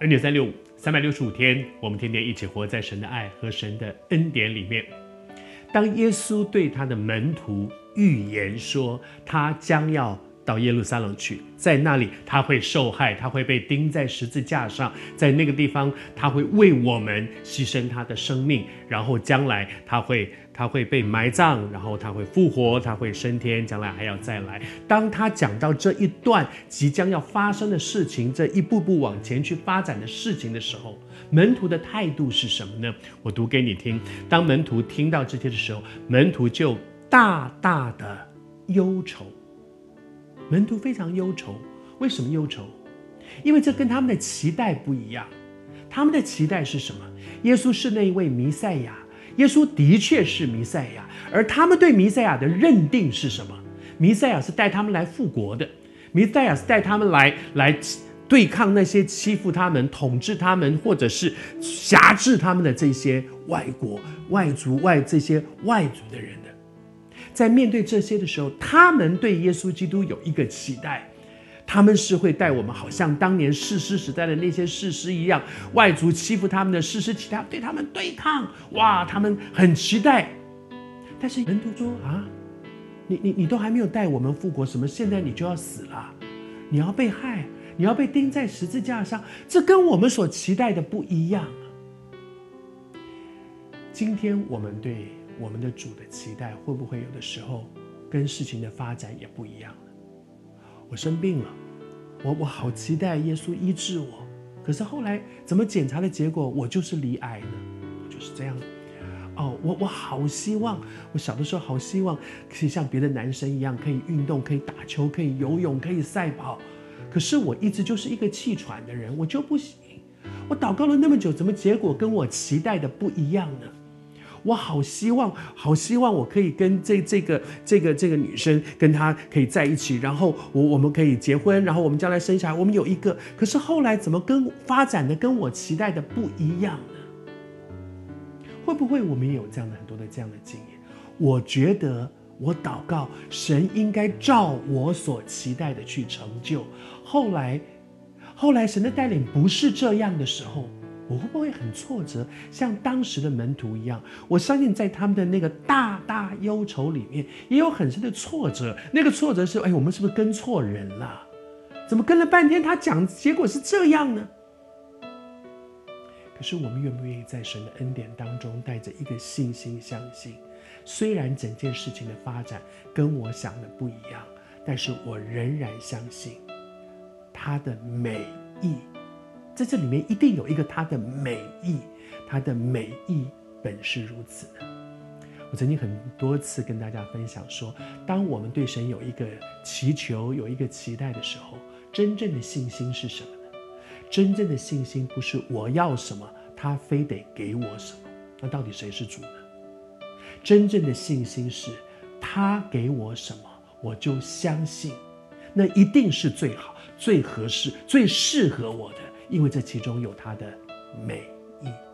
恩典三六五，三百六十五天，我们天天一起活在神的爱和神的恩典里面。当耶稣对他的门徒预言说，他将要到耶路撒冷去，在那里他会受害，他会被钉在十字架上，在那个地方他会为我们牺牲他的生命，然后将来他会他会被埋葬，然后他会复活，他会升天，将来还要再来。当他讲到这一段即将要发生的事情，这一步步往前去发展的事情的时候，门徒的态度是什么呢？我读给你听。当门徒听到这些的时候，门徒就大大的忧愁。门徒非常忧愁，为什么忧愁？因为这跟他们的期待不一样。他们的期待是什么？耶稣是那一位弥赛亚，耶稣的确是弥赛亚，而他们对弥赛亚的认定是什么？弥赛亚是带他们来复国的，弥赛亚是带他们来来对抗那些欺负他们、统治他们或者是辖制他们的这些外国、外族、外这些外族的人。在面对这些的时候，他们对耶稣基督有一个期待，他们是会带我们，好像当年士师时代的那些士师一样，外族欺负他们的士师，其他对他们对抗，哇，他们很期待。但是门徒说啊，你你你都还没有带我们复国，什么现在你就要死了，你要被害，你要被钉在十字架上，这跟我们所期待的不一样。今天我们对。我们的主的期待会不会有的时候跟事情的发展也不一样了？我生病了，我我好期待耶稣医治我，可是后来怎么检查的结果我就是罹癌了，就是这样。哦，我我好希望，我小的时候好希望可以像别的男生一样可以运动，可以打球，可以游泳，可以赛跑，可是我一直就是一个气喘的人，我就不行。我祷告了那么久，怎么结果跟我期待的不一样呢？我好希望，好希望我可以跟这这个这个这个女生跟她可以在一起，然后我我们可以结婚，然后我们将来生下来，我们有一个。可是后来怎么跟发展的跟我期待的不一样呢？会不会我们也有这样的很多的这样的经验？我觉得我祷告，神应该照我所期待的去成就。后来，后来神的带领不是这样的时候。我会不会很挫折，像当时的门徒一样？我相信在他们的那个大大忧愁里面，也有很深的挫折。那个挫折是：哎，我们是不是跟错人了？怎么跟了半天，他讲结果是这样呢？可是我们愿不愿意在神的恩典当中，带着一个信心，相信，虽然整件事情的发展跟我想的不一样，但是我仍然相信他的美意。在这里面一定有一个他的美意，他的美意本是如此的。我曾经很多次跟大家分享说，当我们对神有一个祈求、有一个期待的时候，真正的信心是什么呢？真正的信心不是我要什么，他非得给我什么。那到底谁是主呢？真正的信心是他给我什么，我就相信，那一定是最好、最合适、最适合我的。因为这其中有它的美意。